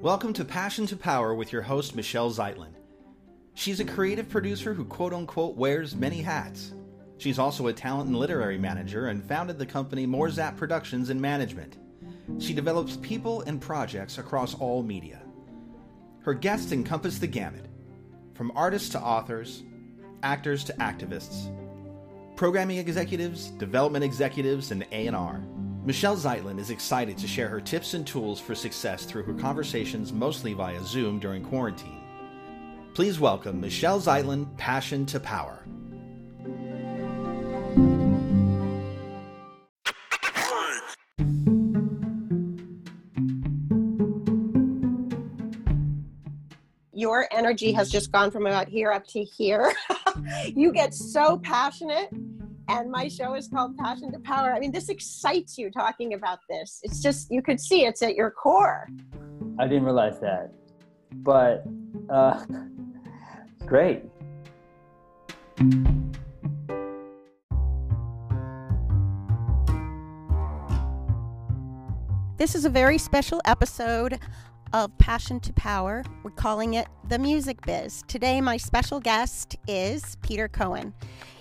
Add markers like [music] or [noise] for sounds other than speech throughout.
Welcome to Passion to Power with your host, Michelle Zeitlin. She's a creative producer who quote unquote wears many hats. She's also a talent and literary manager and founded the company Morzap Productions and Management. She develops people and projects across all media. Her guests encompass the gamut from artists to authors, actors to activists, programming executives, development executives, and A&R. Michelle Zeitlin is excited to share her tips and tools for success through her conversations mostly via Zoom during quarantine. Please welcome Michelle Zeitlin, Passion to Power. Your energy has just gone from about here up to here. [laughs] you get so passionate and my show is called Passion to Power. I mean, this excites you talking about this. It's just, you could see it's at your core. I didn't realize that. But uh, great. This is a very special episode of Passion to Power. We're calling it The Music Biz. Today my special guest is Peter Cohen.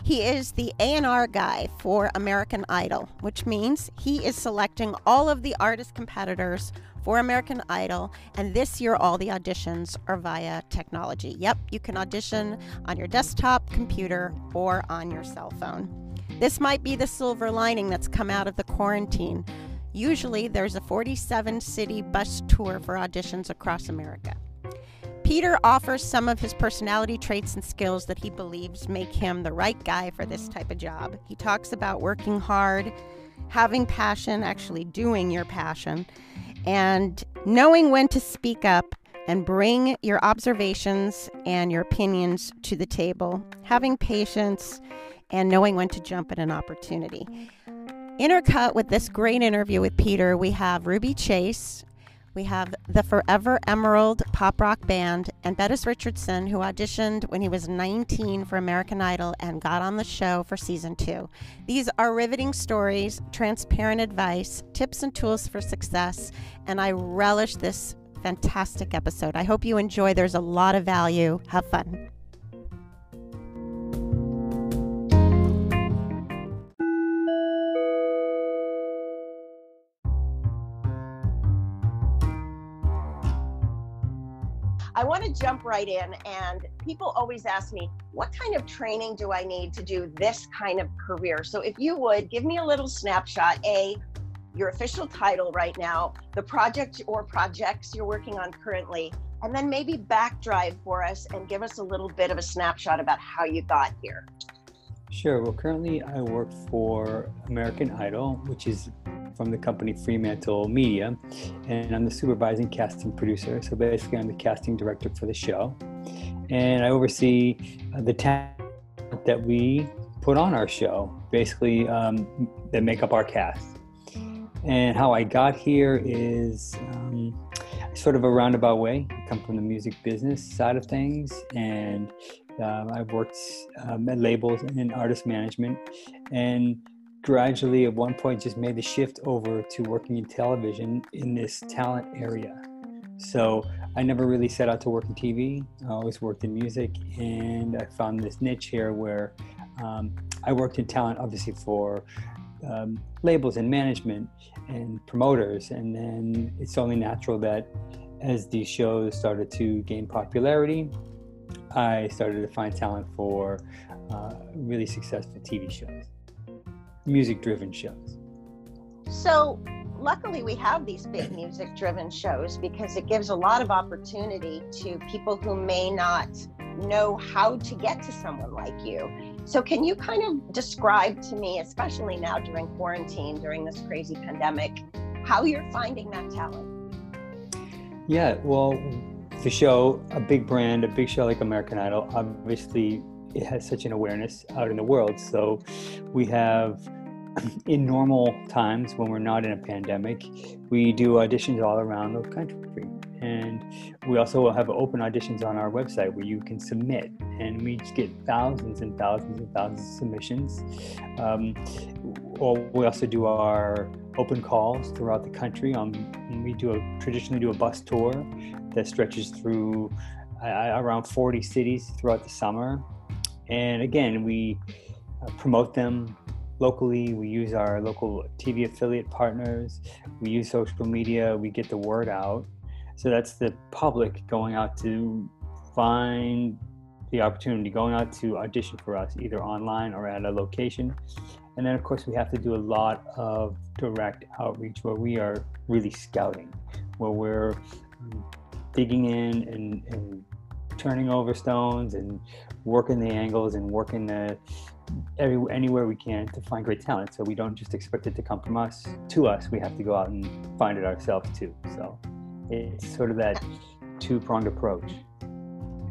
He is the A&R guy for American Idol, which means he is selecting all of the artist competitors for American Idol, and this year all the auditions are via technology. Yep, you can audition on your desktop, computer, or on your cell phone. This might be the silver lining that's come out of the quarantine. Usually, there's a 47 city bus tour for auditions across America. Peter offers some of his personality traits and skills that he believes make him the right guy for this type of job. He talks about working hard, having passion, actually doing your passion, and knowing when to speak up and bring your observations and your opinions to the table, having patience, and knowing when to jump at an opportunity. Intercut with this great interview with Peter, we have Ruby Chase, we have the Forever Emerald pop rock band and Bettis Richardson, who auditioned when he was 19 for American Idol and got on the show for season two. These are riveting stories, transparent advice, tips and tools for success, and I relish this fantastic episode. I hope you enjoy. There's a lot of value. Have fun. I want to jump right in. And people always ask me, what kind of training do I need to do this kind of career? So if you would give me a little snapshot, A, your official title right now, the project or projects you're working on currently, and then maybe backdrive for us and give us a little bit of a snapshot about how you got here. Sure. Well, currently I work for American Idol, which is from the company Fremantle Media, and I'm the supervising casting producer. So basically, I'm the casting director for the show, and I oversee uh, the talent that we put on our show, basically um, that make up our cast. And how I got here is um, sort of a roundabout way. I come from the music business side of things, and um, I've worked um, at labels and in artist management, and gradually at one point just made the shift over to working in television in this talent area. So I never really set out to work in TV. I always worked in music, and I found this niche here where um, I worked in talent, obviously for um, labels and management and promoters. And then it's only natural that as these shows started to gain popularity, I started to find talent for uh, really successful TV shows music driven shows? So, luckily, we have these big music driven shows because it gives a lot of opportunity to people who may not know how to get to someone like you. So, can you kind of describe to me, especially now during quarantine, during this crazy pandemic, how you're finding that talent? Yeah, well, the show, a big brand, a big show like American Idol, obviously it has such an awareness out in the world. So we have [clears throat] in normal times when we're not in a pandemic, we do auditions all around the country. And we also have open auditions on our website where you can submit, and we get thousands and thousands and thousands of submissions. Um, or we also do our open calls throughout the country. Um, we do a traditionally do a bus tour that stretches through uh, around 40 cities throughout the summer. And again, we uh, promote them locally. We use our local TV affiliate partners. We use social media. We get the word out. So that's the public going out to find the opportunity, going out to audition for us, either online or at a location. And then, of course, we have to do a lot of direct outreach where we are really scouting, where we're digging in and, and turning over stones and working the angles and working the every, anywhere we can to find great talent. So we don't just expect it to come from us to us. We have to go out and find it ourselves too. So it's sort of that two pronged approach.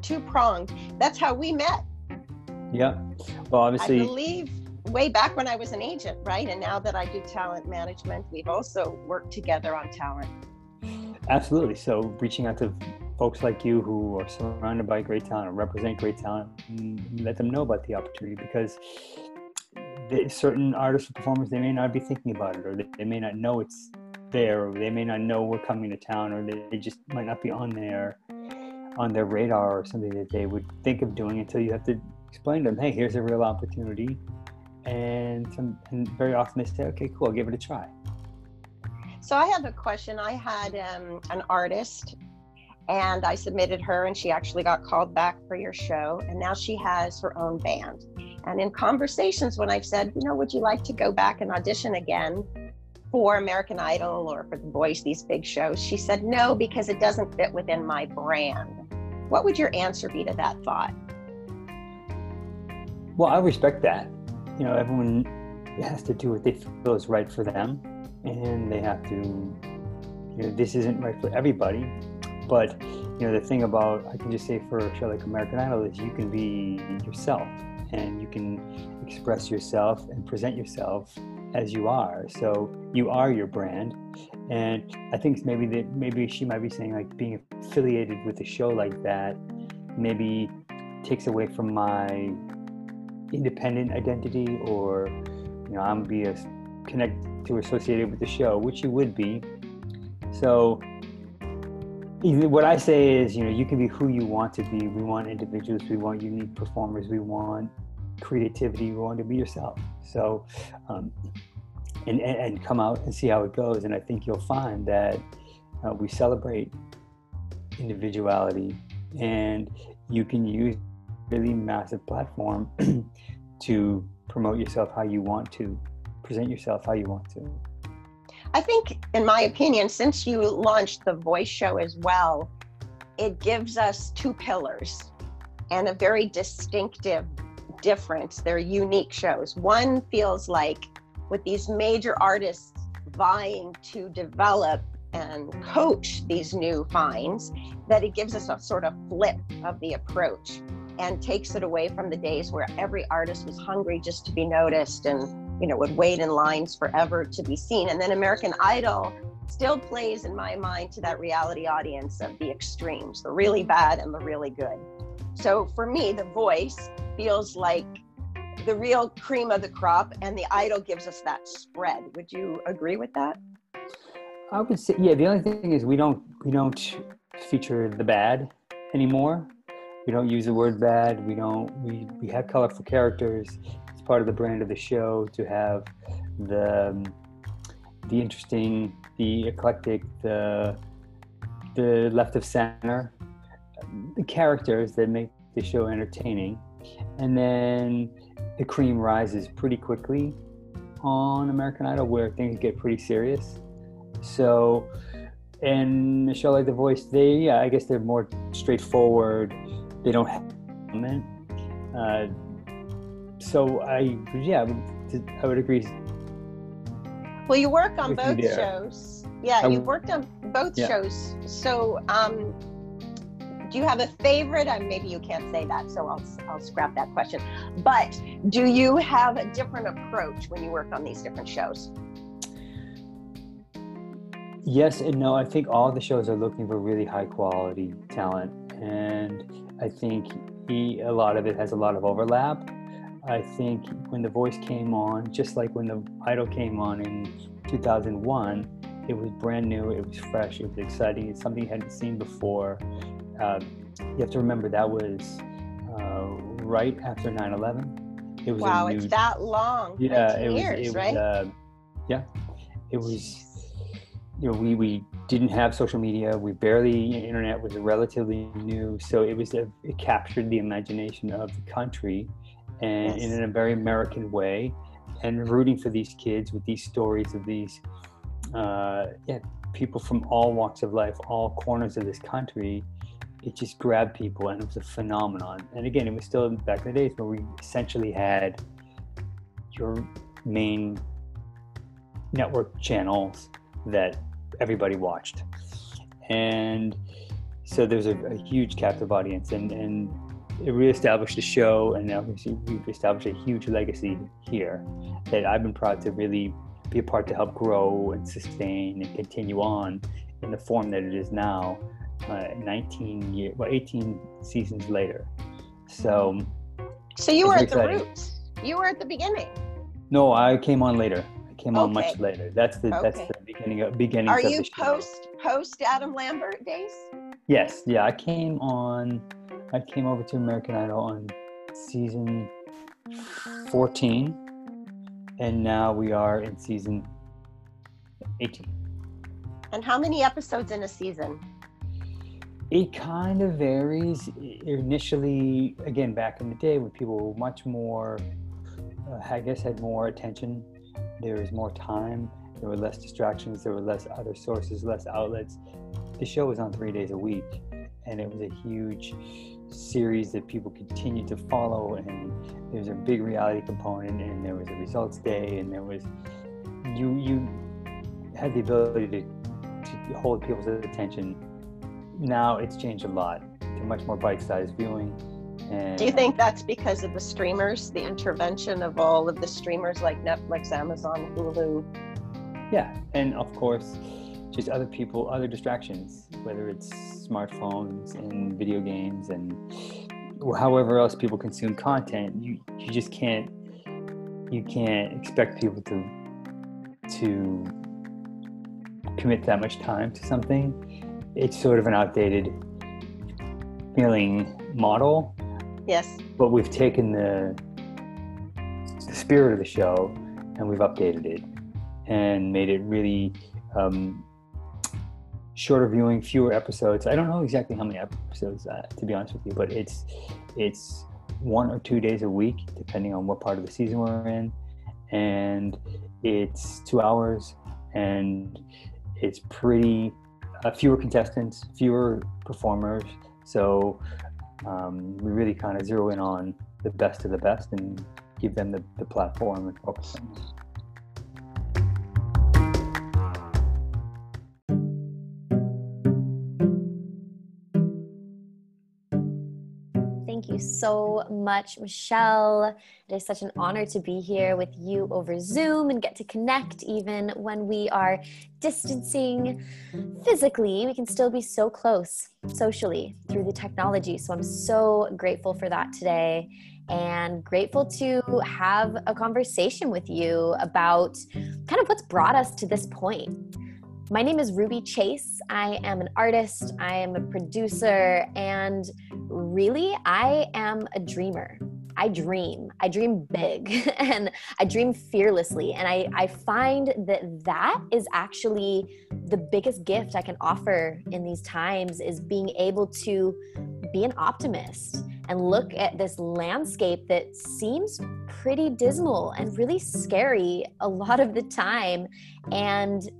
Two pronged. That's how we met. Yeah. Well, obviously. I believe way back when I was an agent, right? And now that I do talent management, we've also worked together on talent. Absolutely. So reaching out to folks like you who are surrounded by great talent or represent great talent, mm, let them know about the opportunity because certain artists or performers they may not be thinking about it or they, they may not know it's there or they may not know we're coming to town or they, they just might not be on their on their radar or something that they would think of doing until you have to explain to them hey here's a real opportunity and, some, and very often they say okay cool I'll give it a try so I have a question. I had um, an artist and I submitted her, and she actually got called back for your show. And now she has her own band. And in conversations, when I've said, you know, would you like to go back and audition again for American Idol or for The Voice, these big shows? She said, no, because it doesn't fit within my brand. What would your answer be to that thought? Well, I respect that. You know, everyone has to do what they feel is right for them and they have to you know this isn't right for everybody but you know the thing about i can just say for a show like american idol is you can be yourself and you can express yourself and present yourself as you are. So you are your brand. And i think maybe that maybe she might be saying like being affiliated with a show like that maybe takes away from my independent identity or you know i'm be a connect to associated with the show, which you would be. So what I say is, you know, you can be who you want to be. We want individuals. We want unique performers. We want creativity. We want to be yourself. So, um, and, and come out and see how it goes. And I think you'll find that uh, we celebrate individuality, and you can use really massive platform [clears throat] to promote yourself how you want to present yourself how you want to. I think, in my opinion, since you launched the voice show as well, it gives us two pillars and a very distinctive difference. They're unique shows. One feels like with these major artists vying to develop and coach these new finds, that it gives us a sort of flip of the approach and takes it away from the days where every artist was hungry just to be noticed and you know would wait in lines forever to be seen. And then american idol still plays in my mind to that reality audience of the extremes the really bad and the really good. So for me the voice feels like the real cream of the crop and the idol gives us that spread. Would you agree with that? I would say yeah the only thing is we don't we don't feature the bad anymore. We don't use the word bad. We don't we we have colorful characters part of the brand of the show to have the um, the interesting the eclectic the the left of center the characters that make the show entertaining. And then the cream rises pretty quickly on american idol where things get pretty serious. So and a show like the voice they yeah i guess they're more straightforward. They don't have. Uh, so I yeah I would, I would agree. Well, you work on both shows. Yeah, you've worked on both yeah. shows. So, um, do you have a favorite? Uh, maybe you can't say that, so I'll I'll scrap that question. But do you have a different approach when you work on these different shows? Yes and no. I think all the shows are looking for really high quality talent, and I think he, a lot of it has a lot of overlap. I think when The Voice came on, just like when The Idol came on in 2001, it was brand new, it was fresh, it was exciting, it's something you hadn't seen before. Uh, you have to remember that was uh, right after 9 11. It was wow, new, it's that long. Yeah, it was, years, it right? Was, uh, yeah, it was. You know, we we didn't have social media. We barely internet was relatively new, so it was a, it captured the imagination of the country, and yes. in a very American way, and rooting for these kids with these stories of these, uh, yeah, people from all walks of life, all corners of this country. It just grabbed people, and it was a phenomenon. And again, it was still back in the days where we essentially had your main network channels that everybody watched. And so there's a, a huge captive audience and, and reestablished the show and obviously we've established a huge legacy here that I've been proud to really be a part to help grow and sustain and continue on in the form that it is now, uh, 19 years, well, 18 seasons later. So, so you were at exciting. the roots. You were at the beginning. No, I came on later I came on much later. That's the okay. that's the beginning of beginning. Are you post post Adam Lambert days? Yes, yeah. I came on. I came over to American Idol on season fourteen, and now we are in season eighteen. And how many episodes in a season? It kind of varies. Initially, again, back in the day when people were much more, uh, I guess, had more attention there was more time, there were less distractions, there were less other sources, less outlets. The show was on three days a week, and it was a huge series that people continued to follow. And there was a big reality component, and there was a results day, and there was you you had the ability to, to hold people's attention. Now it's changed a lot to much more bite-sized viewing and, Do you think that's because of the streamers, the intervention of all of the streamers like Netflix, Amazon, Hulu? Yeah, and of course, just other people, other distractions, whether it's smartphones and video games and however else people consume content. You you just can't you can't expect people to to commit that much time to something. It's sort of an outdated feeling model Yes. But we've taken the, the spirit of the show and we've updated it and made it really um, shorter viewing, fewer episodes. I don't know exactly how many episodes, uh, to be honest with you, but it's it's one or two days a week, depending on what part of the season we're in, and it's two hours, and it's pretty uh, fewer contestants, fewer performers. So um, we really kind of zero in on the best of the best and give them the, the platform and focus on them. So much, Michelle. It is such an honor to be here with you over Zoom and get to connect even when we are distancing physically. We can still be so close socially through the technology. So I'm so grateful for that today and grateful to have a conversation with you about kind of what's brought us to this point. My name is Ruby Chase. I am an artist, I am a producer, and really, I am a dreamer. I dream. I dream big [laughs] and I dream fearlessly. And I, I find that that is actually the biggest gift I can offer in these times is being able to be an optimist and look at this landscape that seems pretty dismal and really scary a lot of the time and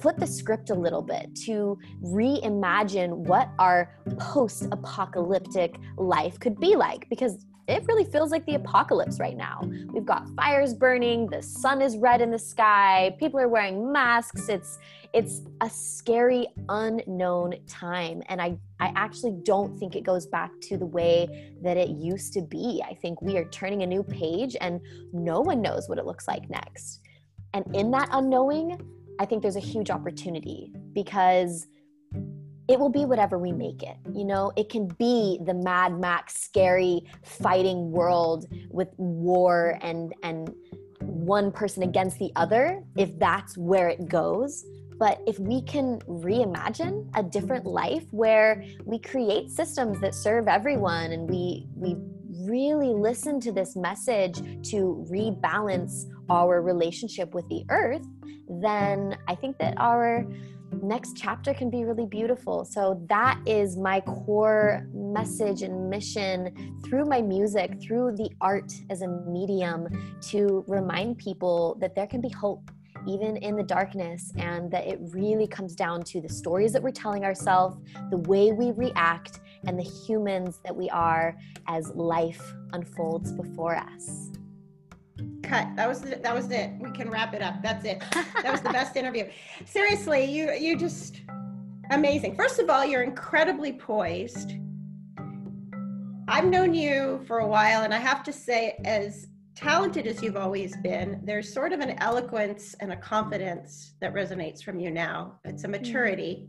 flip the script a little bit to reimagine what our post apocalyptic life could be like because it really feels like the apocalypse right now. We've got fires burning, the sun is red in the sky, people are wearing masks. It's it's a scary unknown time and I I actually don't think it goes back to the way that it used to be. I think we are turning a new page and no one knows what it looks like next. And in that unknowing, I think there's a huge opportunity because it will be whatever we make it. You know, it can be the Mad Max scary fighting world with war and and one person against the other if that's where it goes. But if we can reimagine a different life where we create systems that serve everyone and we we really listen to this message to rebalance our relationship with the earth, then I think that our next chapter can be really beautiful. So that is my core message and mission through my music, through the art as a medium to remind people that there can be hope even in the darkness and that it really comes down to the stories that we're telling ourselves, the way we react and the humans that we are as life unfolds before us cut. That was the, that was it. We can wrap it up. That's it. [laughs] That was the best interview. Seriously, you you just amazing. First of all, you're incredibly poised. I've known you for a while, and I have to say, as talented as you've always been, there's sort of an eloquence and a confidence that resonates from you now. It's a mm. maturity.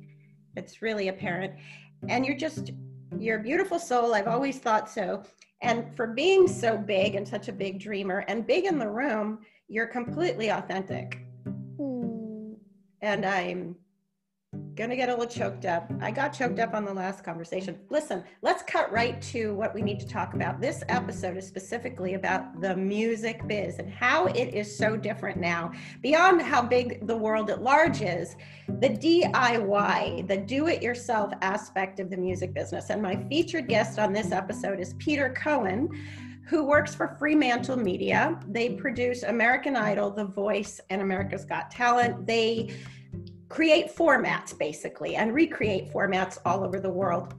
It's really apparent. And you're just, you're a beautiful soul. I've always thought so. And for being so big and such a big dreamer and big in the room, you're completely authentic. Mm. And I'm gonna get a little choked up. I got choked up on the last conversation. Listen, let's cut right to what we need to talk about. This episode is specifically about the music biz and how it is so different now. Beyond how big the world at large is, the DIY, the do it yourself aspect of the music business. And my featured guest on this episode is Peter Cohen who works for Fremantle Media. They produce American Idol, The Voice, and America's Got Talent. They create formats basically and recreate formats all over the world.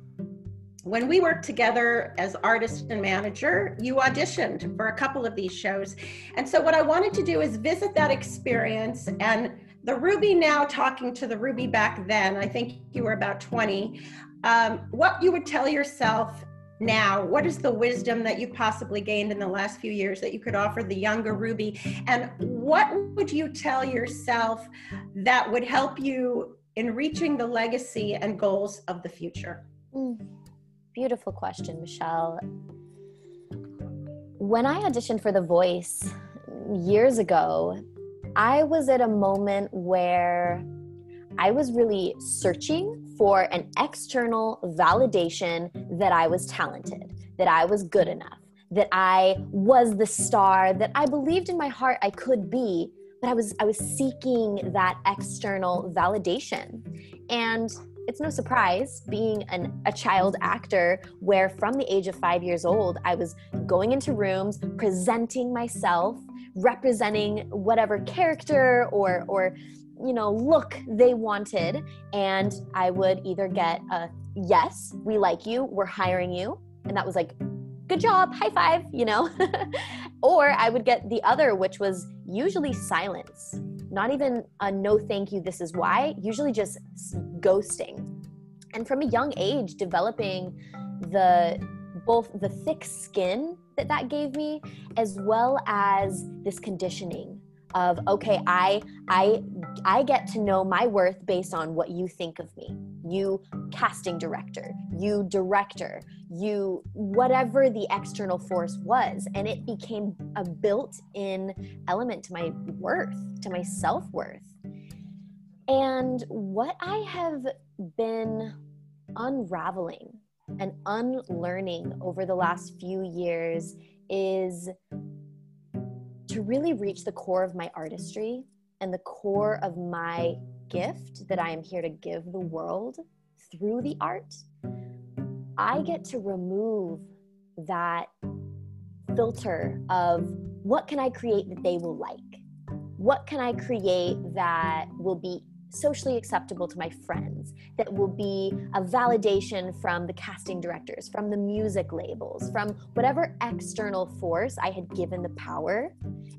When we worked together as artist and manager, you auditioned for a couple of these shows. And so, what I wanted to do is visit that experience and the Ruby now talking to the Ruby back then, I think you were about 20, um, what you would tell yourself now? What is the wisdom that you've possibly gained in the last few years that you could offer the younger Ruby? And what would you tell yourself that would help you in reaching the legacy and goals of the future? Mm, beautiful question, Michelle. When I auditioned for The Voice years ago, I was at a moment where I was really searching for an external validation that I was talented, that I was good enough, that I was the star that I believed in my heart I could be, but I was I was seeking that external validation. And it's no surprise being an, a child actor where from the age of five years old i was going into rooms presenting myself representing whatever character or or you know look they wanted and i would either get a yes we like you we're hiring you and that was like good job high five you know? [laughs] Or i would get the other which was usually silence not even a no thank you this is why usually just ghosting. And from a young age developing the both the thick skin that that gave me as well as this conditioning of okay i i i get to know my worth based on what you think of me. You casting director you director you whatever the external force was. And it became a built-in element to my worth to my self-worth. And what i have been unraveling and unlearning over the last few years is to really reach the core of my artistry and the core of my gift that I am here to give the world through the art, I get to remove that filter of what can I create that they will like? What can I create that will be socially acceptable to my friends, that will be a validation from the casting directors, from the music labels, from whatever external force I had given the power,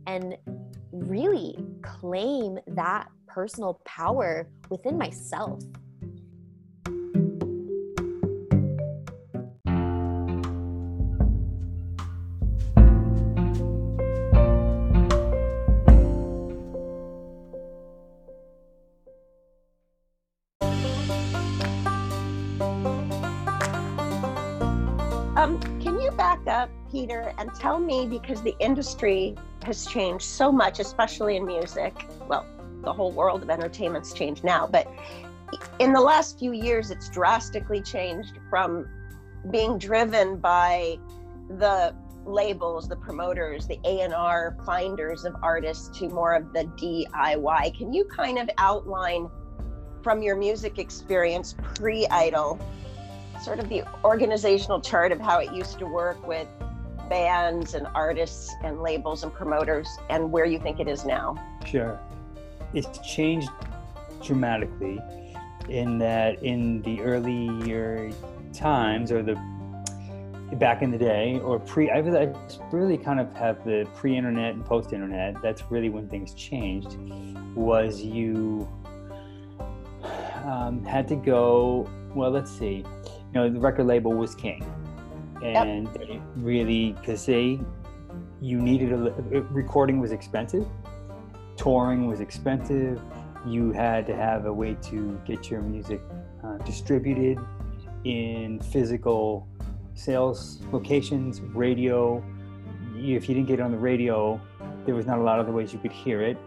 and really claim that personal power within myself. Peter, and tell me because the industry has changed so much, especially in music. Well, the whole world of entertainment's changed now, but in the last few years, it's drastically changed from being driven by the labels, the promoters, the A&R finders of artists to more of the DIY. Can you kind of outline from your music experience pre-Idol sort of the organizational chart of how it used to work with bands and artists and labels and promoters and where you think it is now? Sure. It's changed dramatically in that in the earlier times or the back in the day or pre I really, kind of have the pre-internet and post-internet that's really when things changed was you um, had to go well let's see you know the record label was king and yep. really because they you needed a recording was expensive touring was expensive you had to have a way to get your music uh, distributed in physical sales locations, radio. If you didn't get it on the radio, there was not a lot of other ways you could hear it,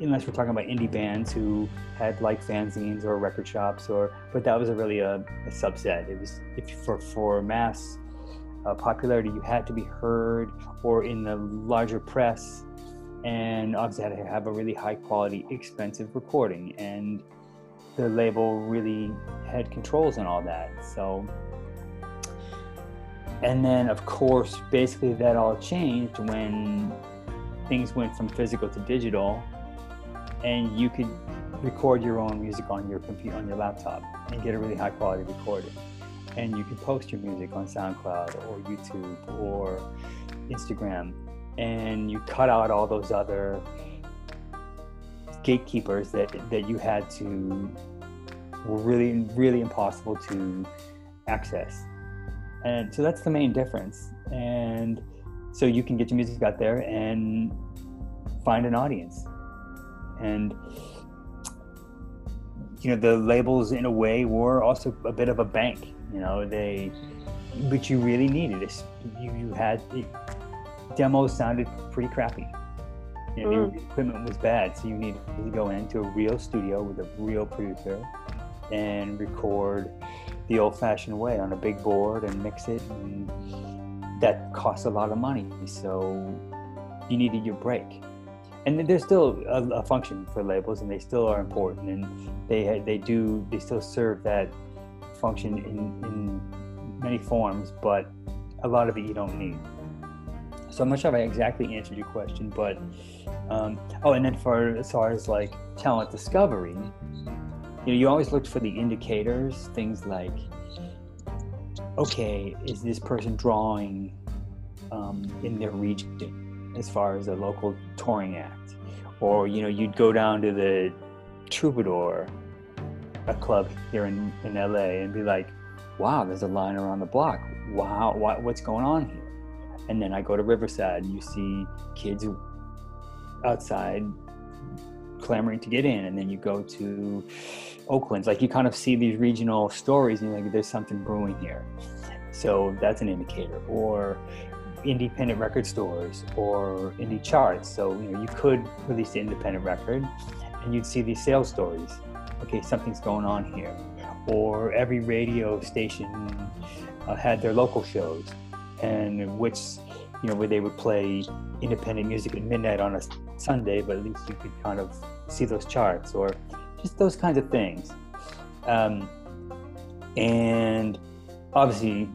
unless we're talking about indie bands who had like fanzines or record shops, or but that was a really a, a subset. It was if for for mass uh, popularity, you had to be heard or in the larger press, and obviously had to have a really high quality, expensive recording, and the label really had controls and all that. So and then, of course, basically that all changed when things went from physical to digital, and you could record your own music on your computer, on your laptop, and get a really high quality recording. And you can post your music on SoundCloud or YouTube or Instagram, and you cut out all those other gatekeepers that that you had to were really really impossible to access. And so that's the main difference. And so you can get your music out there and find an audience. And you know the labels in a way were also a bit of a bank you know they but you really needed it you, you had it, demos sounded pretty crappy you know, mm. the equipment was bad so you needed to go into a real studio with a real producer and record the old fashioned way on a big board and mix it. And that costs a lot of money. So you needed your break. And there's still a, a, function for labels, and they still are important, and they they do they still serve that function in, in many forms, but a lot of it you don't need. So I'm not sure if I exactly answered your question, but um, oh, and then for as far as like talent discovery, you know, you always looked for the indicators, things like, okay, is this person drawing um, in their region as far as a local touring act? Or, you know, you'd go down to the Troubadour, a club here in, in LA, and be like, wow, there's a line around the block. Wow, what, what's going on here? And then I go to Riverside, and you see kids outside clamoring to get in. And then you go to oakland's. Like you kind of see these regional stories and you're like there's something brewing here. So that's an indicator. Or independent record stores or indie charts. So you know you could release an independent record and you'd see these sales stories okay something's going on here or every radio station uh, had their local shows and which you know where they would play independent music at midnight on a Sunday, but at least you could kind of see those charts or just those kinds of things. Um, and obviously,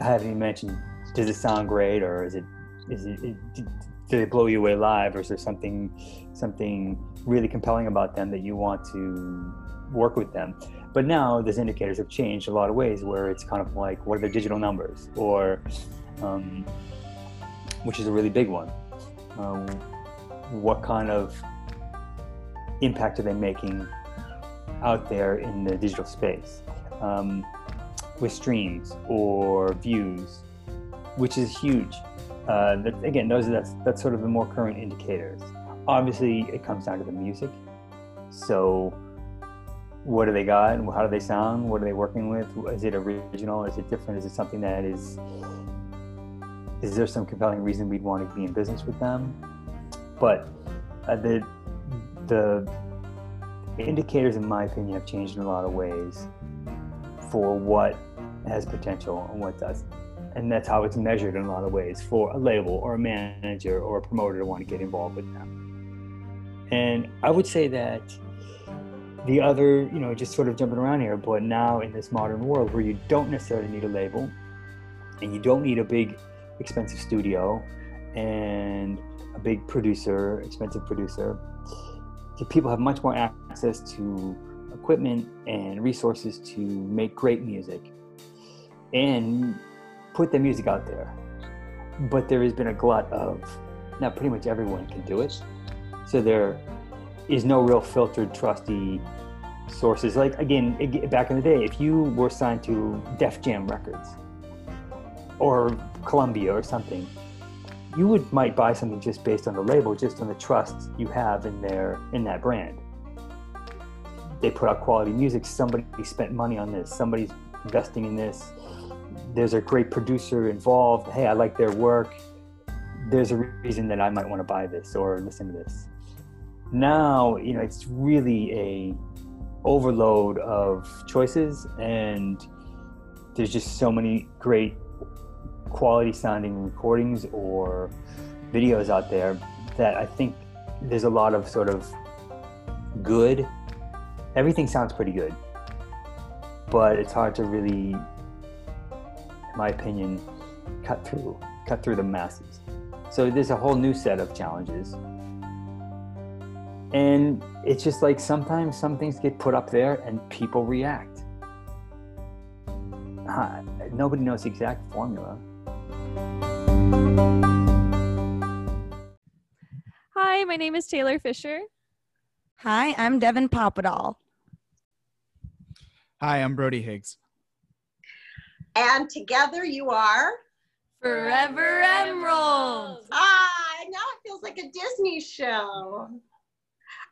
having mentioned, does it sound great or is it, is it, it did it blow you away live or is there something, something really compelling about them that you want to work with them? But now those indicators have changed a lot of ways where it's kind of like, what are their digital numbers or, um, which is a really big one. Um, what kind of impact are they making out there in the digital space um, with streams or views, which is huge. Uh, that, again, those are, that's that's sort of the more current indicators. Obviously, it comes down to the music. So, what do they got? And how do they sound? What are they working with? Is it original? Is it different? Is it something that is is there some compelling reason we'd want to be in business with them? But uh, the the indicators in my opinion have changed in a lot of ways for what has potential and what doesn't. And that's how it's measured in a lot of ways for a label or a manager or a promoter to want to get involved with them. And i would say that the other, you know, just sort of jumping around here, but now in this modern world where you don't necessarily need a label and you don't need a big expensive studio and a big producer, expensive producer, people have much more access to equipment and resources to make great music and put the music out there. But there has been a glut of now pretty much everyone can do it. So there is no real filtered, trusty sources. Like again, back in the day, if you were signed to Def Jam Records or Columbia or something, you would might buy something just based on the label, just on the trust you have in their in that brand. They put out quality music. Somebody spent money on this. Somebody's investing in this. There's a great producer involved. Hey, I like their work. There's a reason that I might want to buy this or listen to this now you know it's really a overload of choices and there's just so many great quality sounding recordings or videos out there that I think there's a lot of sort of good. Everything sounds pretty good but it's hard to really in my opinion cut through cut through the masses. So there's a whole new set of challenges and it's just like sometimes some things get put up there and people react. Uh, nobody knows the exact formula. Hi, my name is Taylor Fisher. Hi, I'm Devin Papadal. Hi, I'm Brody Higgs. And together you are Forever Emerald. Ah, now it feels like a Disney show.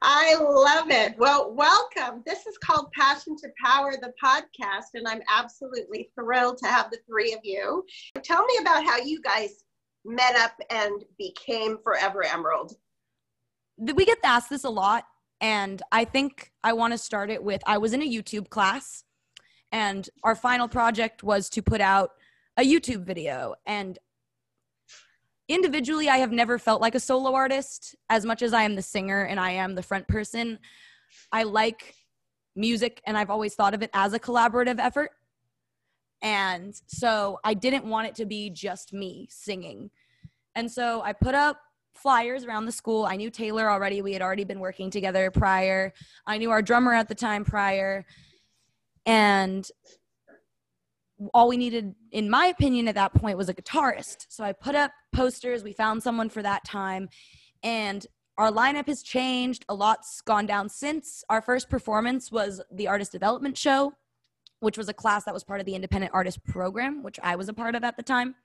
I love it. Well, welcome. This is called Passion to Power, the podcast, and I'm absolutely thrilled to have the three of you. Tell me about how you guys met up and became Forever Emerald. We get asked this a lot, and I think I want to start it with I was in a YouTube class, and our final project was to put out a YouTube video. And individually, I have never felt like a solo artist as much as I am the singer and I am the front person. I like music and I've always thought of it as a collaborative effort. And so I didn't want it to be just me singing. And so I put up flyers around the school. I knew Taylor already. We had already been working together prior. I knew our drummer at the time prior. And all we needed, in my opinion, at that point was a guitarist. So I put up posters. We found someone for that time. And our lineup has changed. A lot's gone down since. Our first performance was the Artist Development Show, which was a class that was part of the Independent Artist Program, which I was a part of at the time.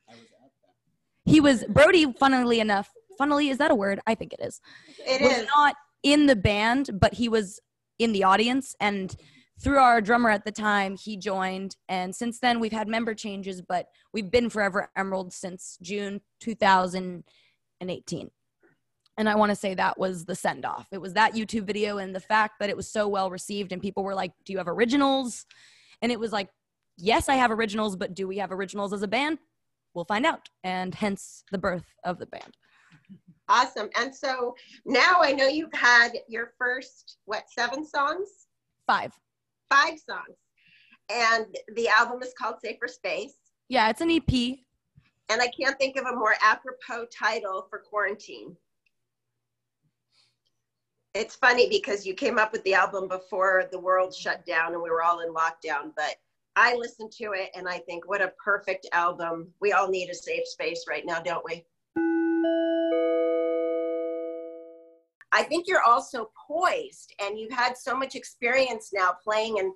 He was, Brody, funnily enough, funnily, is that a word? I think it is. It was is. not in the band, but he was in the audience. And through our drummer at the time, he joined. And since then, we've had member changes, but we've been Forever Emerald since June 2018. And I want to say that was the send off. It was that YouTube video and the fact that it was so well received, and people were like, Do you have originals? And it was like, Yes, I have originals, but do we have originals as a band? We'll find out. And hence the birth of the band. Awesome. And so now I know you've had your first, what, seven songs? Five five songs. And the album is called Safer Space. Yeah, it's an EP. And I can't think of a more apropos title for quarantine. It's funny because you came up with the album before the world shut down and we were all in lockdown, but I listened to it and I think, what a perfect album. We all need a safe space right now, don't we? I think you're also poised and you've had so much experience now playing and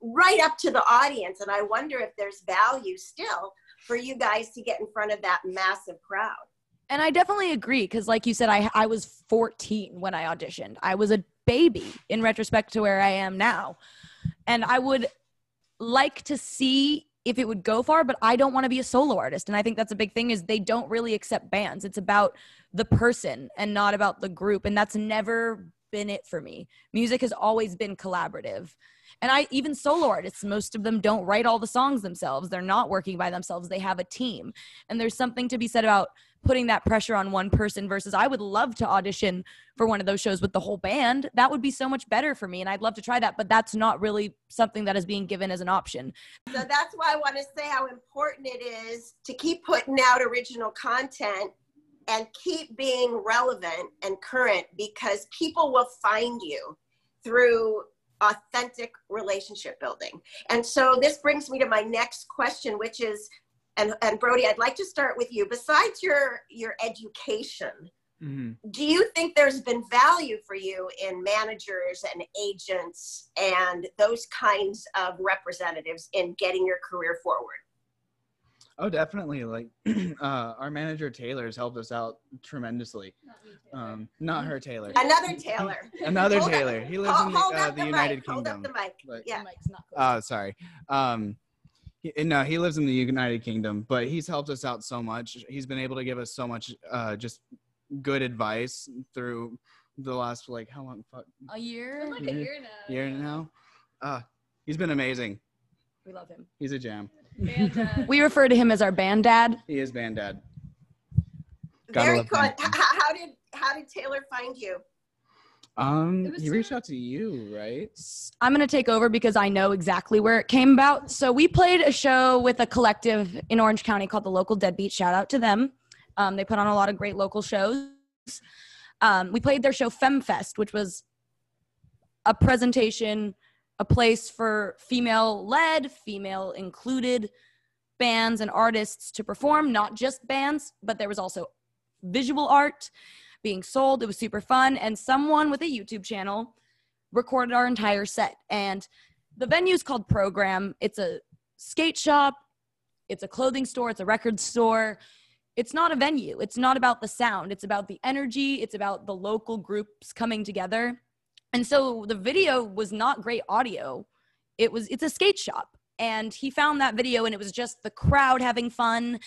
right up to the audience. And I wonder if there's value still for you guys to get in front of that massive crowd. And I definitely agree because, like you said, I I was 14 when I auditioned. I was a baby in retrospect to where I am now. And I would like to see if it would go far, but I don't want to be a solo artist. And I think that's a big thing is they don't really accept bands. It's about the person and not about the group. And that's never been it for me. Music has always been collaborative. And I even solo artists, most of them don't write all the songs themselves. They're not working by themselves. They have a team. And there's something to be said about putting that pressure on one person versus I would love to audition for one of those shows with the whole band. That would be so much better for me and I'd love to try that, but that's not really something that is being given as an option. So that's why I want to say how important it is to keep putting out original content and keep being relevant and current because people will find you through authentic relationship building. And so this brings me to my next question, which is, and, and Brody, I'd like to start with you. Besides your your education, mm-hmm. do you think there's been value for you in managers and agents and those kinds of representatives in getting your career forward? Oh, definitely. Like [clears throat] uh, our manager Taylor has helped us out tremendously. Not, um, not her Taylor. [laughs] Another Taylor. [laughs] Another hold Taylor. Up, he lives hold, in the, uh, the, the United mic. Kingdom. Hold up the mic. But, yeah. Oh, sorry. Um, he, no, he lives in the United Kingdom, but he's helped us out so much. He's been able to give us so much, uh, just good advice through the last like how long? Fuck, a year. Like a year now. Year now. Uh, he's been amazing. We love him. He's a jam. [laughs] we refer to him as our band dad. He is band dad. Gotta Very cool. How did how did Taylor find you? Um, he reached out to you, right? I'm gonna take over because I know exactly where it came about. So we played a show with a collective in Orange County called the Local Deadbeat. Shout out to them. Um, they put on a lot of great local shows. Um, we played their show FemFest, which was a presentation a place for female led, female included bands and artists to perform, not just bands, but there was also visual art being sold. It was super fun. And someone with a YouTube channel recorded our entire set. And the venue is called Program. It's a skate shop, it's a clothing store, it's a record store. It's not a venue. It's not about the sound. It's about the energy. It's about the local groups coming together. And so the video was not great audio. It was it's a skate shop. And he found that video and it was just the crowd having fun.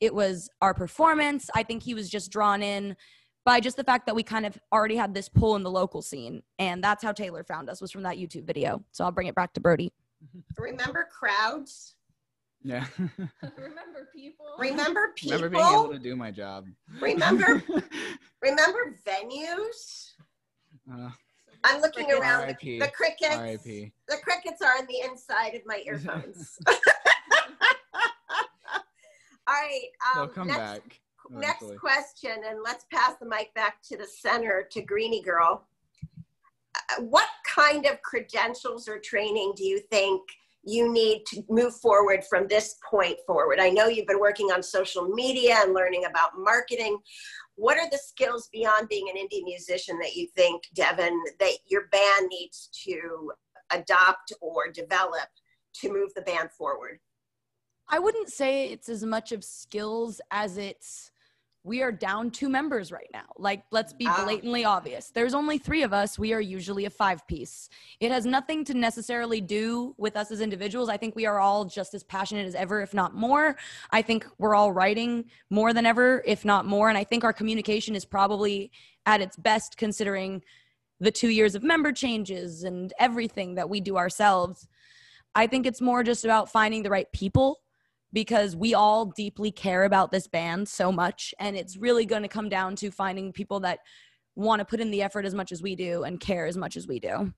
It was our performance. I think he was just drawn in by just the fact that we kind of already had this pull in the local scene. And that's how Taylor found us was from that YouTube video. So I'll bring it back to Brody. [laughs] Remember crowds? Yeah. [laughs] remember people. Remember people. Remember being able to do my job. Remember [laughs] remember venues? Uh, I'm looking crickets. around. The, the, crickets. R.I.P. The crickets are on the inside of my earphones. All right. Um, They'll come next, back. Next question, and let's pass the mic back to the center to Greenie Girl. Uh, what kind of credentials or training do you think you need to move forward from this point forward? I know you've been working on social media and learning about marketing what are the skills beyond being an indie musician that you think devin that your band needs to adopt or develop to move the band forward i wouldn't say it's as much of skills as it's we are down two members right now. Like, let's be ah. blatantly obvious. There's only three of us. We are usually a five piece. It has nothing to necessarily do with us as individuals. I think we are all just as passionate as ever, if not more. I think we're all writing more than ever, if not more. And I think our communication is probably at its best considering the two years of member changes and everything that we do ourselves. I think it's more just about finding the right people because we all deeply care about this band so much. And it's really going to come down to finding people that want to put in the effort as much as we do and care as much as we do.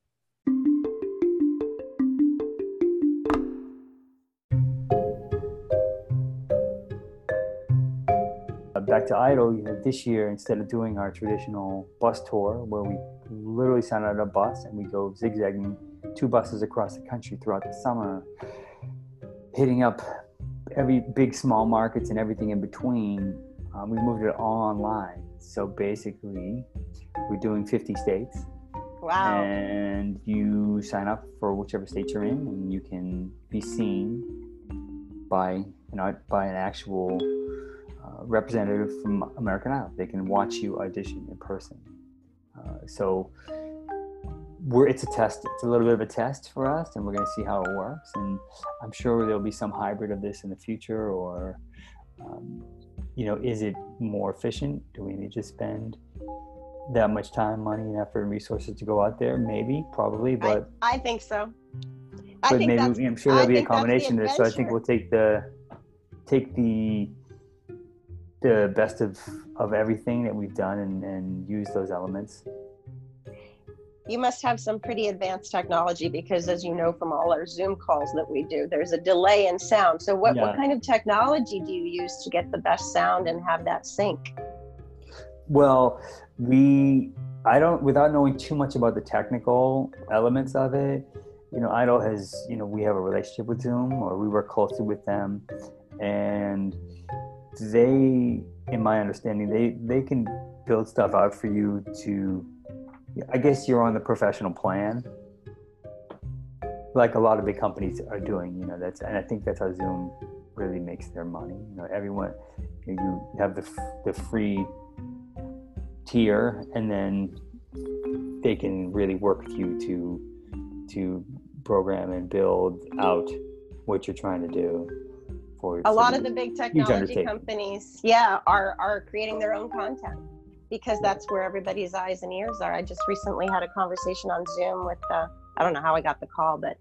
Uh, back to Idol, you know, this year, instead of doing our traditional bus tour where we literally send out a bus and we go zigzagging two buses across the country throughout the summer, hitting up every big small markets and everything in between um, we moved it all online. So basically we're doing 50 states. Wow. And you sign up for whichever state you're in and you can be seen by you know by an actual uh, representative from american idol. They can watch you audition in person. Uh, so we're it's a test. It's a little bit of a test for us, and we're going to see how it works. And I'm sure there'll be some hybrid of this in the future, or um, you know, is it more efficient? Do we need to spend that much time, money, and effort and resources to go out there? Maybe, probably, but I, I think so. I but think maybe I'm sure there'll be a combination of this. So I think we'll take the take the the best of of everything that we've done and, and use those elements. You must have some pretty advanced technology because as you know from all our zoom calls that we do there's a delay in sound so what, what kind of technology do you use to get the best sound and have that sync Well, we I don't without knowing too much about the technical elements of it. You know, Idol has you know we have a relationship with Zoom or we work closely with them, and they, in my understanding, they they can build stuff out for you to. I guess you're on the professional plan, like a lot of big companies are doing. You know, that's and I think that's how Zoom really makes their money. You know, everyone you, have the the free tier and then they can really work with you to to program and build out what you're trying to do for a lot of the big technology companies yeah are are creating their own content because that's where everybody's eyes and ears are. I just recently had a conversation on zoom with uh, i don't know how i got the call but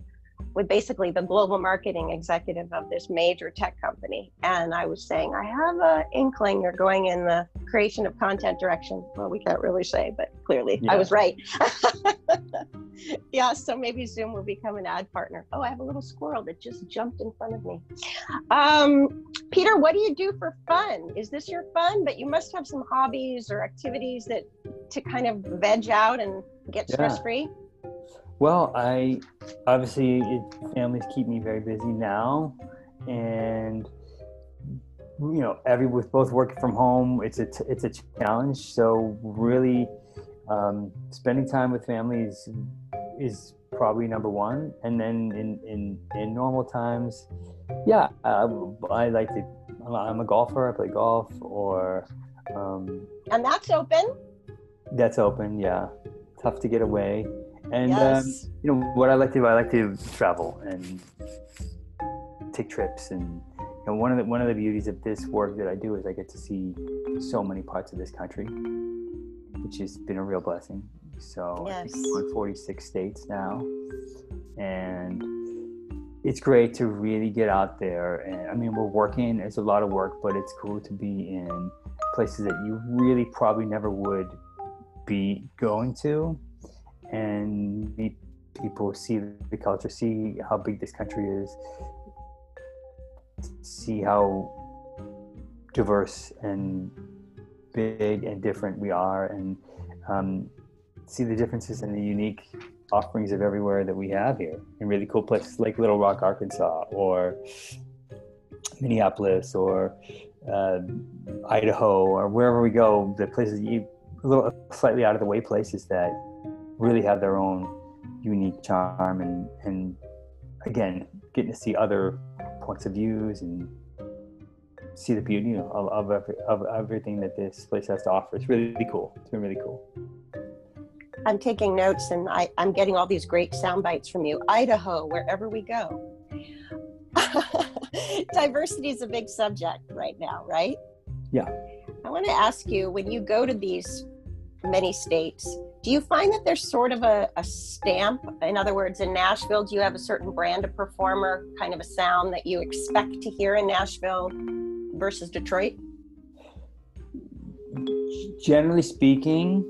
with basically the global marketing executive of this major tech company. And i was saying i have an inkling you're going in the creation of content direction. Well we can't really say but clearly i was right [laughs] [laughs] yeah so maybe zoom will become an ad partner oh i have a little squirrel that just jumped in front of me um, Peter, what do you do for fun? Is this your fun? But you must have some hobbies or activities that to kind of veg out and get Yeah. stress free. well i obviously it, families keep me very busy now and you know every with both working from home it's a t- it's a challenge so really um, spending time with families is probably number one and then in in in normal times yeah uh, i like to i'm a golfer i play golf or um, And that's open. that's open yeah tough to get away and um, you know what I like to do. I like to travel and take trips, and you know one of the one of the beauties of this work that I do is I get to see so many parts of this country, which has been a real blessing. So I think Yes. we're in 46 states now, and it's great to really get out there. And I mean, we're working; it's a lot of work, but it's cool to be in places that you really probably never would be going to and meet people, see the culture, see how big this country is, see how diverse and big and different we are, and um, see the differences and the unique offerings of everywhere that we have here in really cool places like Little Rock, Arkansas, or Minneapolis, or uh, Idaho, or wherever we go. The places you a little slightly out of the way places that really have their own unique charm and and again getting to see other points of views and see the beauty of, of, of everything that this place has to offer it's really cool it's been really cool I'm taking notes and I, I'm getting all these great sound bites from you. Idaho, wherever we go. [laughs] Diversity is a big subject right now, right? Yeah. I want to ask you when you go to these many states, do you find that there's sort of a, a stamp? In other words, in Nashville, do you have a certain brand of performer, kind of a sound that you expect to hear in Nashville versus Detroit? generally speaking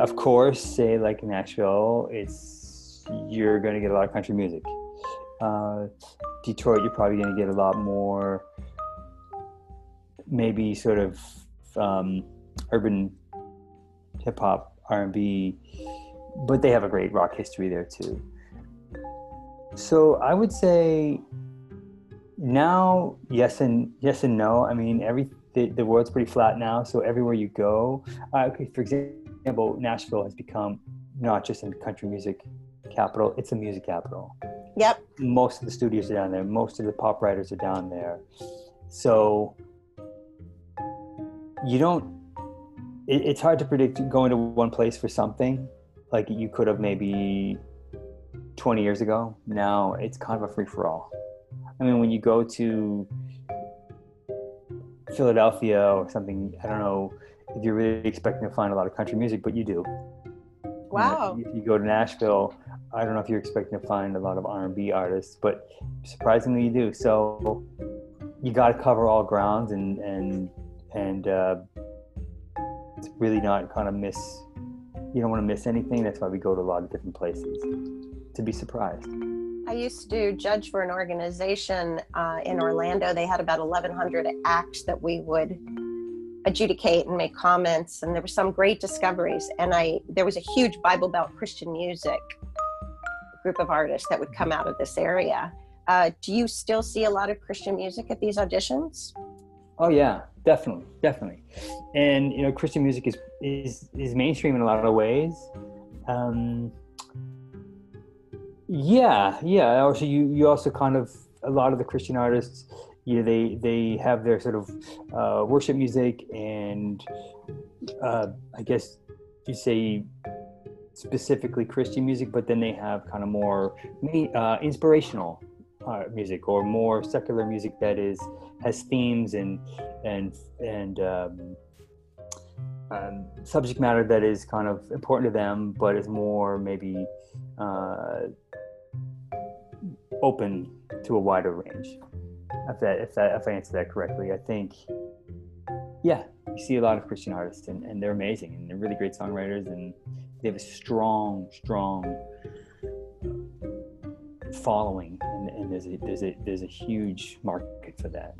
of course say like nashville it's you're going to get a lot of country music. Uh, detroit you're probably going to get a lot more maybe sort of um, urban hip-hop r&b but they have a great rock history there too. So i would say now yes and yes and no. I mean every the, the world's pretty flat now so everywhere you go uh, okay, for example nashville has become not just a country music capital it's a music capital Yep. most of the studios are down there most of the pop writers are down there so you don't it, it's hard to predict going to one place for something like you could have maybe 20 years ago. Now it's kind of a free for all. I mean, when you go to Philadelphia or something, I don't know if you're really expecting to find a lot of country music, but you do. Wow. You know, if you go to Nashville, I don't know if you're expecting to find a lot of R&B artists, but surprisingly you do. So you got to cover all grounds and and and uh, really not kind of miss. You don't want to miss anything. That's why we go to a lot of different places to be surprised. I used to judge for an organization uh, in Orlando. They had about 1,100 acts that we would adjudicate and make comments, and there were some great discoveries. And I there was a huge Bible Belt Christian music group of artists that would come out of this area. Uh, do you still see a lot of Christian music at these auditions? Oh yeah, definitely, definitely. And you know, Christian music is is is mainstream in a lot of ways. Um, yeah, yeah. Also, you you also kind of a lot of the Christian artists, you know, they they have their sort of uh, worship music and uh, I guess you say specifically Christian music, but then they have kind of more uh, inspirational uh, music or more secular music that is has themes and and and um, um, subject matter that is kind of important to them, but is more maybe uh, open to a wider range. If that, if that, if I answer that correctly, I think, yeah, you see a lot of Christian artists, and, and they're amazing, and they're really great songwriters, and they have a strong, strong following, and, and there's a there's a there's a huge market for that.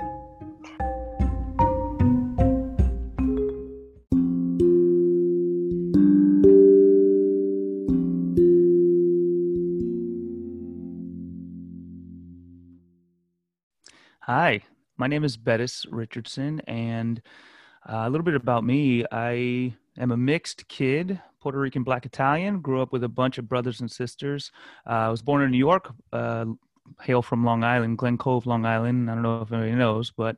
Hi, my name is Bettis Richardson, and uh, a little bit about me. I am a mixed kid, Puerto Rican Black Italian. Grew up with a bunch of brothers and sisters. Uh, I was born in New York, uh, hail from Long Island, Glen Cove, Long Island. I don't know if anybody knows, but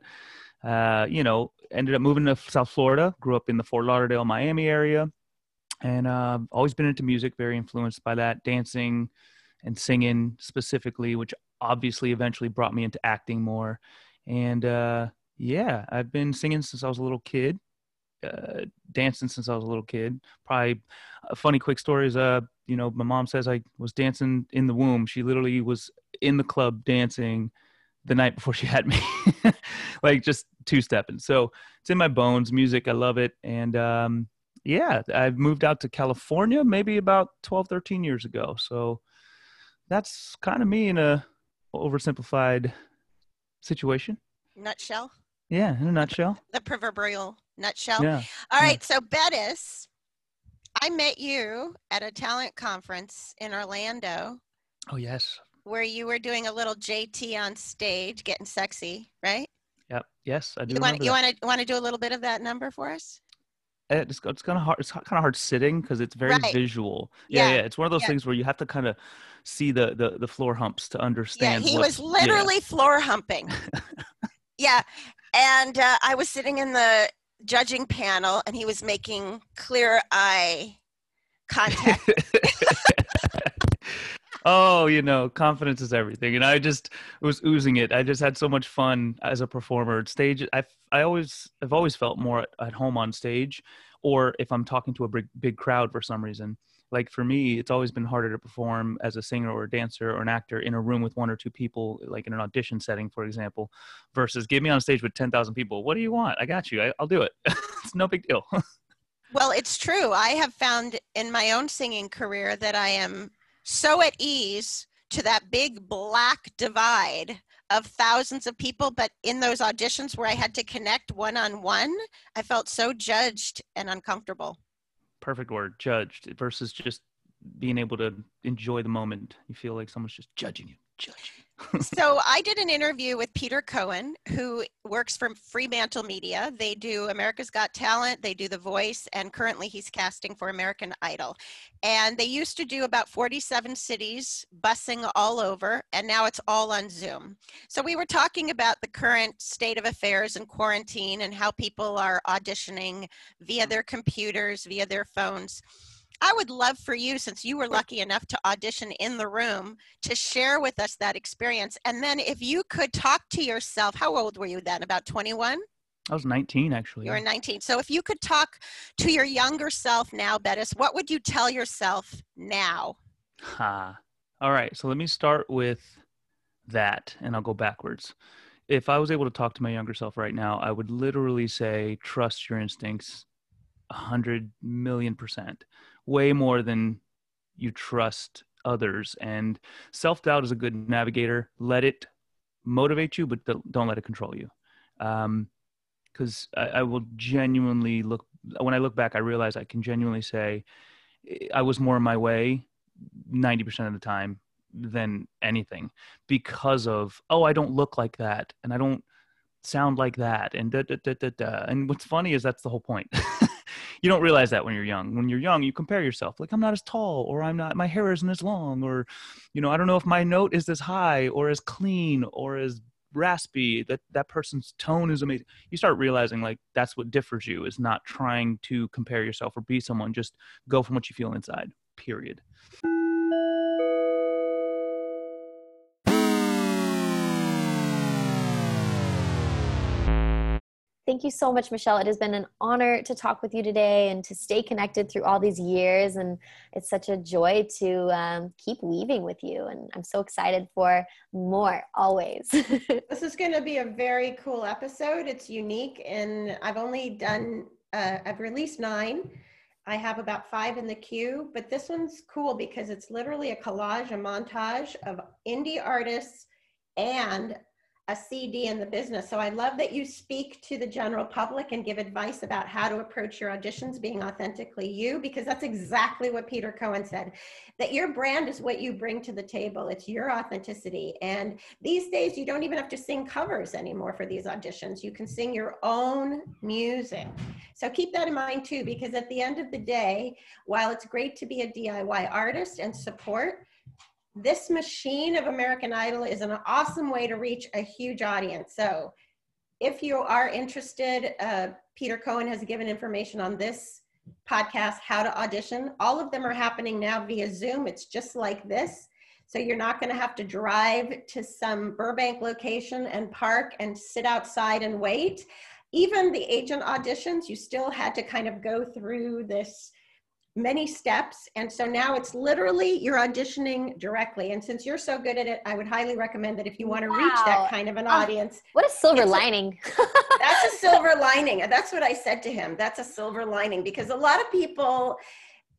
uh, you know, ended up moving to South Florida. Grew up in the Fort Lauderdale, Miami area, and uh, always been into music. Very influenced by that, dancing and singing specifically, which obviously eventually brought me into acting more. And uh, yeah, I've been singing since I was a little kid, uh, dancing since I was a little kid. Probably a funny quick story is, uh, you know, my mom says I was dancing in the womb. She literally was in the club dancing the night before [laughs] she had me, [laughs] like just two stepping. So it's in my bones. Music, I love it. And um, yeah, I've moved out to California maybe about 12, 13 years ago. So that's kind of me in a oversimplified situation. Nutshell? Yeah, in a nutshell. The proverbial nutshell. Yeah. All right, so Bettis, I met you at a talent conference in Orlando Oh yes. where you were doing a little JT on stage, getting sexy, right? Yep. Yes, I do. You want you want to want to do a little bit of that number for us? It's, it's kind of hard. It's kind of hard sitting because it's very Right. visual. Yeah, Yeah, yeah. It's one of those yeah. things where you have to kind of see the, the the floor humps to Yeah, understand. he what- was yeah. literally floor humping. yeah, and uh, I was sitting in the judging panel, and he was making clear eye [laughs] contact. [laughs] oh, you know, confidence is everything, and I just was oozing it. I just had so much fun as a performer. Stage, I I always I've always felt more at, at home on stage, or if I'm talking to a big big crowd for some reason. Like for me, it's always been harder to perform as a singer or a dancer or an actor in a room with one or two people, like in an audition setting, for example, versus get me on stage with ten thousand people. What do you want? I got you. I, I'll do it. [laughs] it's no big deal. [laughs] Well, it's true. I have found in my own singing career that I am so at ease to that big black divide of thousands of people. But in those auditions where I had to connect one on one, I felt so judged and uncomfortable. perfect word judged versus just being able to enjoy the moment you feel like someone's just judging you so I did an interview with Peter Cohen, who works for Fremantle Media. They do America's Got Talent, they do The Voice, and currently he's casting for American Idol. And they used to do about 47 cities, busing all over, and now it's all on Zoom. So we were talking about the current state of affairs in quarantine and how people are auditioning via their computers, via their phones. I would love for you, since you were lucky enough to audition in the room, to share with us that experience. And then, if you could talk to yourself, how old were you then? About 21? I was 19 actually. You were 19. So, if you could talk to your younger self now, Bettis, what would you tell yourself now? Ha. All right. So let me start with that and I'll go backwards. If I was able to talk to my younger self right now, I would literally say, trust your instincts a hundred million percent, way more than you trust others. And self doubt is a good navigator. Let it motivate you, but don't let it control you. Um, because I, I, will genuinely look when I look back, I realize I can genuinely say I was more in my way 90% of the time than anything because of oh i don't look like that and i don't sound like that and da, da, da, da, da. and what's funny is that's the whole point [laughs] you don't realize that when you're young. When you're young you compare yourself. Like i'm not as tall or i'm not my hair isn't as long or you know i don't know if my note is as high or as clean or as raspy. That that person's tone is amazing. You start realizing like that's what differs you is not trying to compare yourself or be someone. Just go from what you feel inside period Thank you so much, Michelle. It has been an honor to talk with you today and to stay connected through all these years. And it's such a joy to um, keep weaving with you. And I'm so excited for more always. [laughs] this is going to be a very cool episode. It's unique. And I've only done, uh, I've released nine. I have about five in the queue, but this one's cool because it's literally a collage, a montage of indie artists and a CD in the business. So I love that you speak to the general public and give advice about how to approach your auditions being authentically you, because that's exactly what Peter Cohen said that your brand is what you bring to the table, it's your authenticity. And these days, you don't even have to sing covers anymore for these auditions. You can sing your own music. So keep that in mind too, because at the end of the day, while it's great to be a DIY artist and support, this machine of American Idol is an awesome way to reach a huge audience. So if you are interested, uh, Peter Cohen has given information on this podcast, How to Audition. All of them are happening now via Zoom. It's just like this. So you're not going to have to drive to some Burbank location and park and sit outside and wait. Even the agent auditions, you still had to kind of go through this many steps. And so now it's literally you're auditioning directly. And since you're so good at it, I would highly recommend that if you want to wow. reach that kind of an ah, audience. what a silver lining. A, [laughs] that's a silver lining. That's what I said to him. That's a silver lining because a lot of people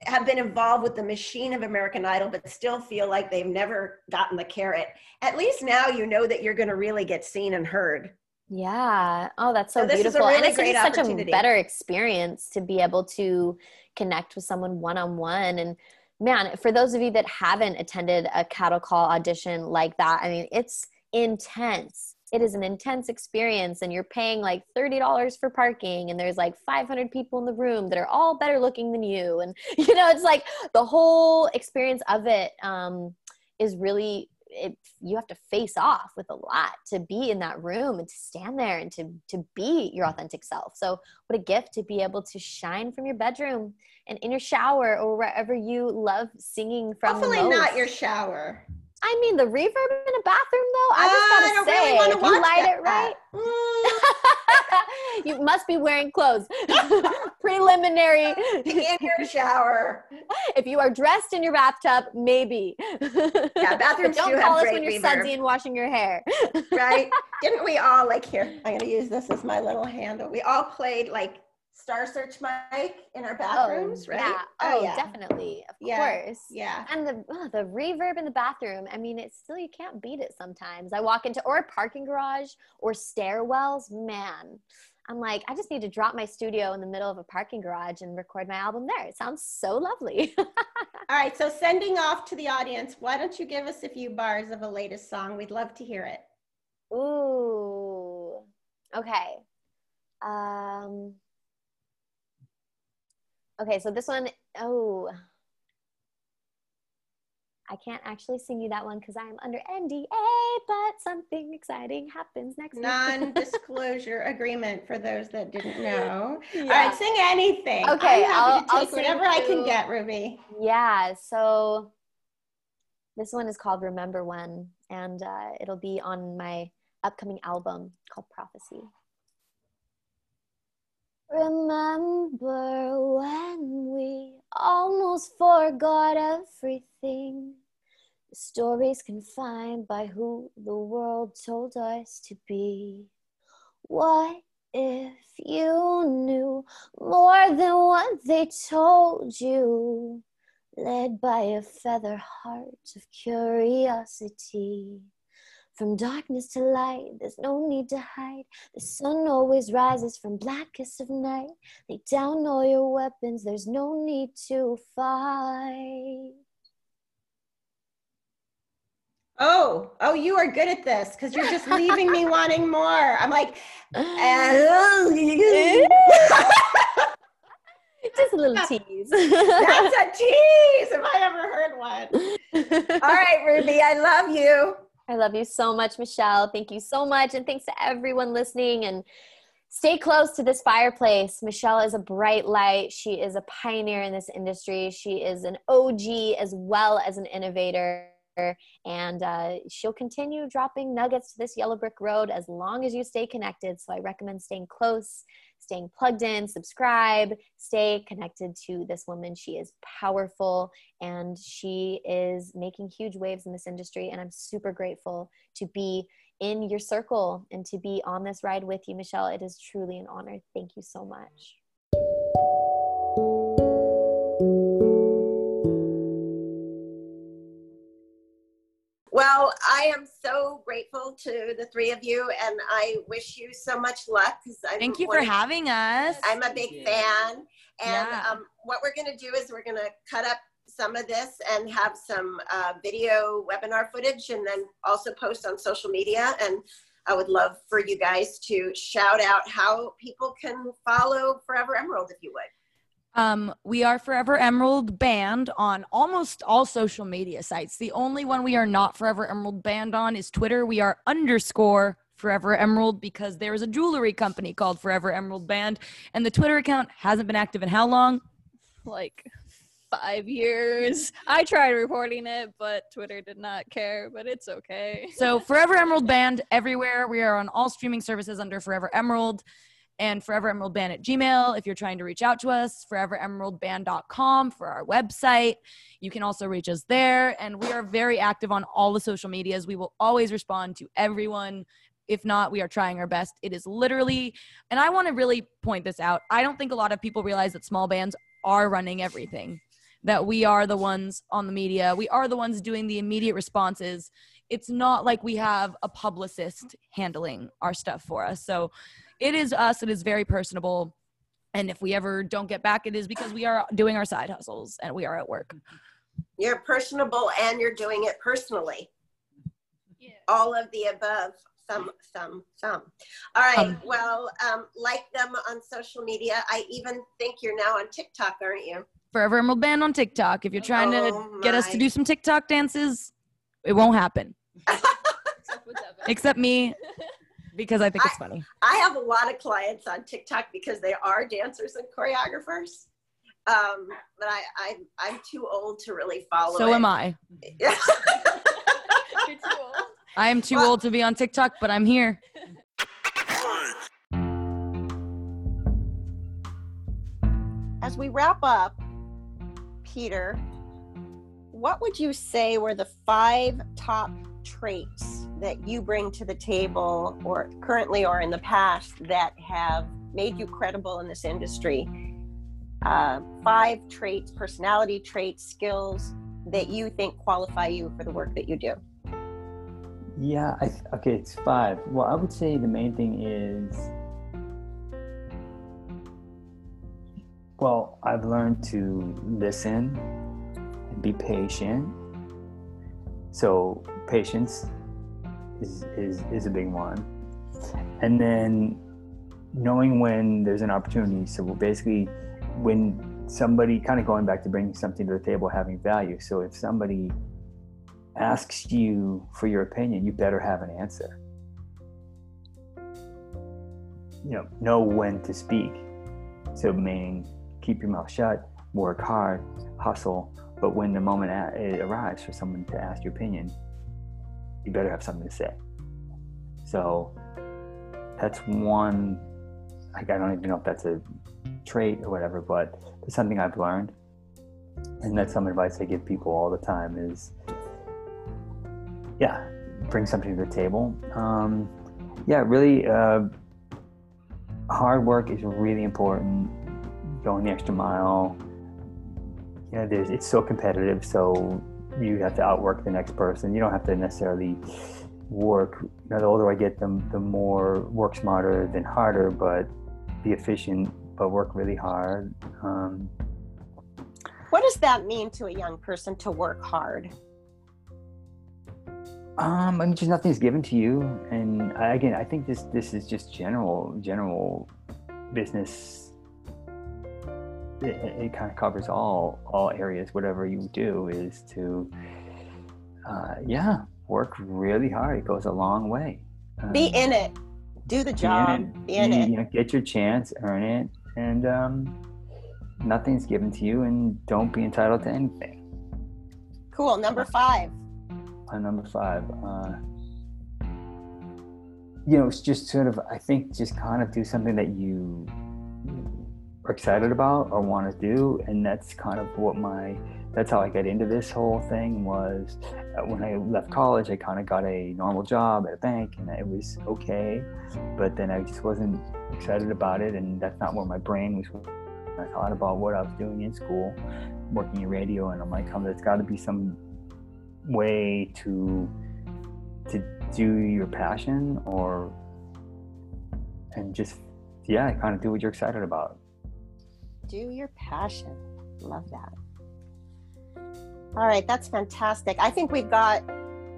have been involved with the machine of American Idol, but still feel like they've never gotten the carrot. At least now you know that you're going to really get seen and heard. Yeah. Oh, that's so, so beautiful. Really and it's such a better experience to be able to connect with someone one on one. And man, for those of you that haven't attended a cattle call audition like that, I mean, it's intense. It is an intense experience, and you're paying like $30 for parking, and there's like 500 people in the room that are all better looking than you. And, [laughs] you know, it's like the whole experience of it um, is really it, you have to face off with a lot to be in that room and to stand there and to to be your authentic self. So what a gift to be able to shine from your bedroom and in your shower or wherever you love singing from. Hopefully not your shower. I mean, the reverb in a bathroom, though. I just gotta uh, say, really if you light it right, [laughs] mm. [laughs] you must be wearing clothes. [laughs] Preliminary in your shower. If you are dressed in your bathtub, maybe. Yeah, bathrooms don't do call us when you're reverb. sudsy and washing your hair. right? Didn't we all like here? I'm gonna use this as my little handle. We all played like Star Search mic in our bathrooms, oh, right? Yeah. Oh, oh yeah. definitely. Of yeah. course. Yeah. And the oh, the reverb in the bathroom. I mean, it's still you can't beat it sometimes. I walk into or a parking garage or stairwells. Man, I'm like, I just need to drop my studio in the middle of a parking garage and record my album there. It sounds so lovely. [laughs] All right. So sending off to the audience, why don't you give us a few bars of a latest song? We'd love to hear it. Ooh. Okay. Um Okay, so this one, oh, I can't actually sing you that one because I'm under NDA, but something exciting happens next. Non-disclosure [laughs] agreement for those that didn't know. All Yeah. right, sing anything. Okay, I'm happy I'll- to I'll take sing whatever I can get, Ruby. Yeah, so this one is called Remember When, and uh, it'll be on my upcoming album called Prophecy. Remember when we almost forgot everything? The stories confined by who the world told us to be. What if you knew more than what they told you? led by a feather heart of curiosity. From darkness to light, there's no need to hide. The sun always rises from blackest of night. Lay down all your weapons, there's no need to fight. Oh, oh, you are good at this because you're just leaving me [laughs] wanting more. I'm like, [laughs] Just a little uh, tease. that's a [laughs] tease if I ever heard one. All right, Ruby, I love you. I love you so much, Michelle. Thank you so much. And thanks to everyone listening. And stay close to this fireplace. Michelle is a bright light. She is a pioneer in this industry. She is an OG as well as an innovator. And uh, she'll continue dropping nuggets to this yellow brick road as long as you stay connected. So I recommend staying close, staying plugged in, subscribe, stay connected to this woman. She is powerful and she is making huge waves in this industry. And I'm super grateful to be in your circle and to be on this ride with you, Michelle. It is truly an honor. Thank you so much. Well, I am so grateful to the three of you, and I wish you so much luck. Because Thank you for having us. I'm a big fan, and Yeah. um, what we're going to do is we're going to cut up some of this and have some uh, video webinar footage, and then also post on social media. And I would love for you guys to shout out how people can follow Forever Emerald, if you would. Um, we are Forever Emerald Band on almost all social media sites. The only one we are not Forever Emerald Band on is Twitter. We are underscore Forever Emerald because there is a jewelry company called Forever Emerald Band, and the Twitter account hasn't been active in how long? like five years. I tried reporting it, but Twitter did not care, but it's okay. So Forever Emerald Band everywhere. We are on all streaming services under Forever Emerald and Forever Emerald Band at Gmail. If you're trying to reach out to us, foreveremeraldband.com for our website. You can also reach us there. And we are very active on all the social medias. We will always respond to everyone. If not, we are trying our best. It is literally, and I want to really point this out. I don't think a lot of people realize that small bands are running everything that we are the ones on the media. We are the ones doing the immediate responses. It's not like we have a publicist handling our stuff for us. So it is us. It is very personable. And if we ever don't get back, it is because we are doing our side hustles and we are at work. You're personable and you're doing it personally. All of the above. Some, some, some. All right. Um, well, um, like them on social media. I even think you're now on TikTok, aren't you? Forever Emerald Band on TikTok. If you're trying Oh to get us to do some TikTok dances, it won't happen. [laughs] Except with Devin. Except me, [laughs] because I think it's funny. I have a lot of clients on TikTok because they are dancers and choreographers. Um, but I, I, I'm too old to really follow So it. am I. [laughs] You're too old. I am too Well- old to be on TikTok, but I'm here. As we wrap up, Peter, what would you say were the five top traits that you bring to the table, or currently or in the past, that have made you credible in this industry? Uh, five traits, personality traits, skills that you think qualify you for the work that you do. Yeah, I okay, it's five. Well, I would say the main thing is, well, I've learned to listen and be patient. So patience is is is a big one, and then knowing when there's an opportunity. So basically, when somebody kind of going back to bringing something to the table, having value. So if somebody asks you for your opinion, you better have an answer. You know, know when to speak. So, meaning keep your mouth shut, work hard, hustle, but when the moment arrives for someone to ask your opinion, you better have something to say. So, that's one. Like, I don't even know if that's a trait or whatever, but it's something I've learned. And that's some advice I give people all the time is yeah, bring something to the table. Um, yeah, really, uh, hard work is really important. Going the extra mile. Know, there's it's so competitive, so you have to outwork the next person. You don't have to necessarily work. You know, the older I get, the the more work smarter than harder, but be efficient, but work really hard. Um, what does that mean to a young person to work hard? Um, I mean, just nothing's given to you, and I, again, I think this this is just general general business. It, it kind of covers all all areas. Whatever you do is to, uh, yeah, work really hard. It goes a long way. Um, be in it. Do the job. Be in, be in you, it. You know, get your chance, earn it, and um, nothing's given to you, and don't be entitled to anything. Cool. Number five on number five. Uh, you know, it's just sort of, I think, just kind of do something that you excited about or want to do. And that's kind of what my, that's how I got into this whole thing was uh, when I left college, I kind of got a normal job at a bank and it was okay. But then I just wasn't excited about it. And that's not where my brain was. I thought about what I was doing in school, working in radio, and I'm like, oh, there's got to be some way to to do your passion or and just yeah kind of do what you're excited about do your passion love that all right that's fantastic i think we've got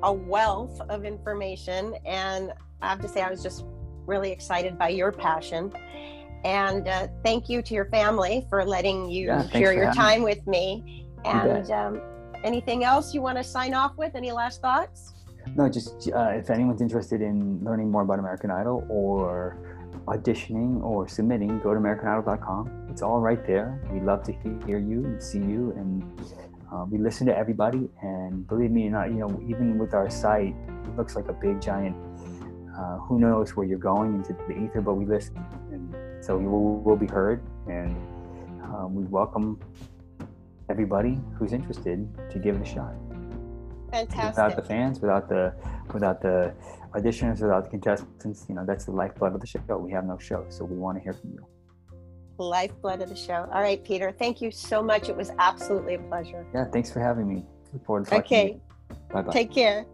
a wealth of information and i have to say i was just really excited by your passion and uh, thank you to your family for letting you yeah, share your time me. with me and um, anything else you want to sign off with? Any last thoughts? No, just uh, if anyone's interested in learning more about American Idol or auditioning or submitting, go to AmericanIdol.com. It's all right there. We love to hear you and see you, and uh, we listen to everybody. And believe me, or not you know, even with our site, it looks like a big giant. Uh, who knows where you're going into the ether, but we listen, and so we will, will be heard, and um, we welcome everybody who's interested to give it a shot. Fantastic. Without the fans, without the without the auditioners, without the contestants, you know, that's the lifeblood of the show. We have no show, so we want to hear from you. Lifeblood of the show. All right, Peter. Thank you so much. It was absolutely a pleasure. Yeah, thanks for having me. Look forward to talking okay. Bye bye. Take care.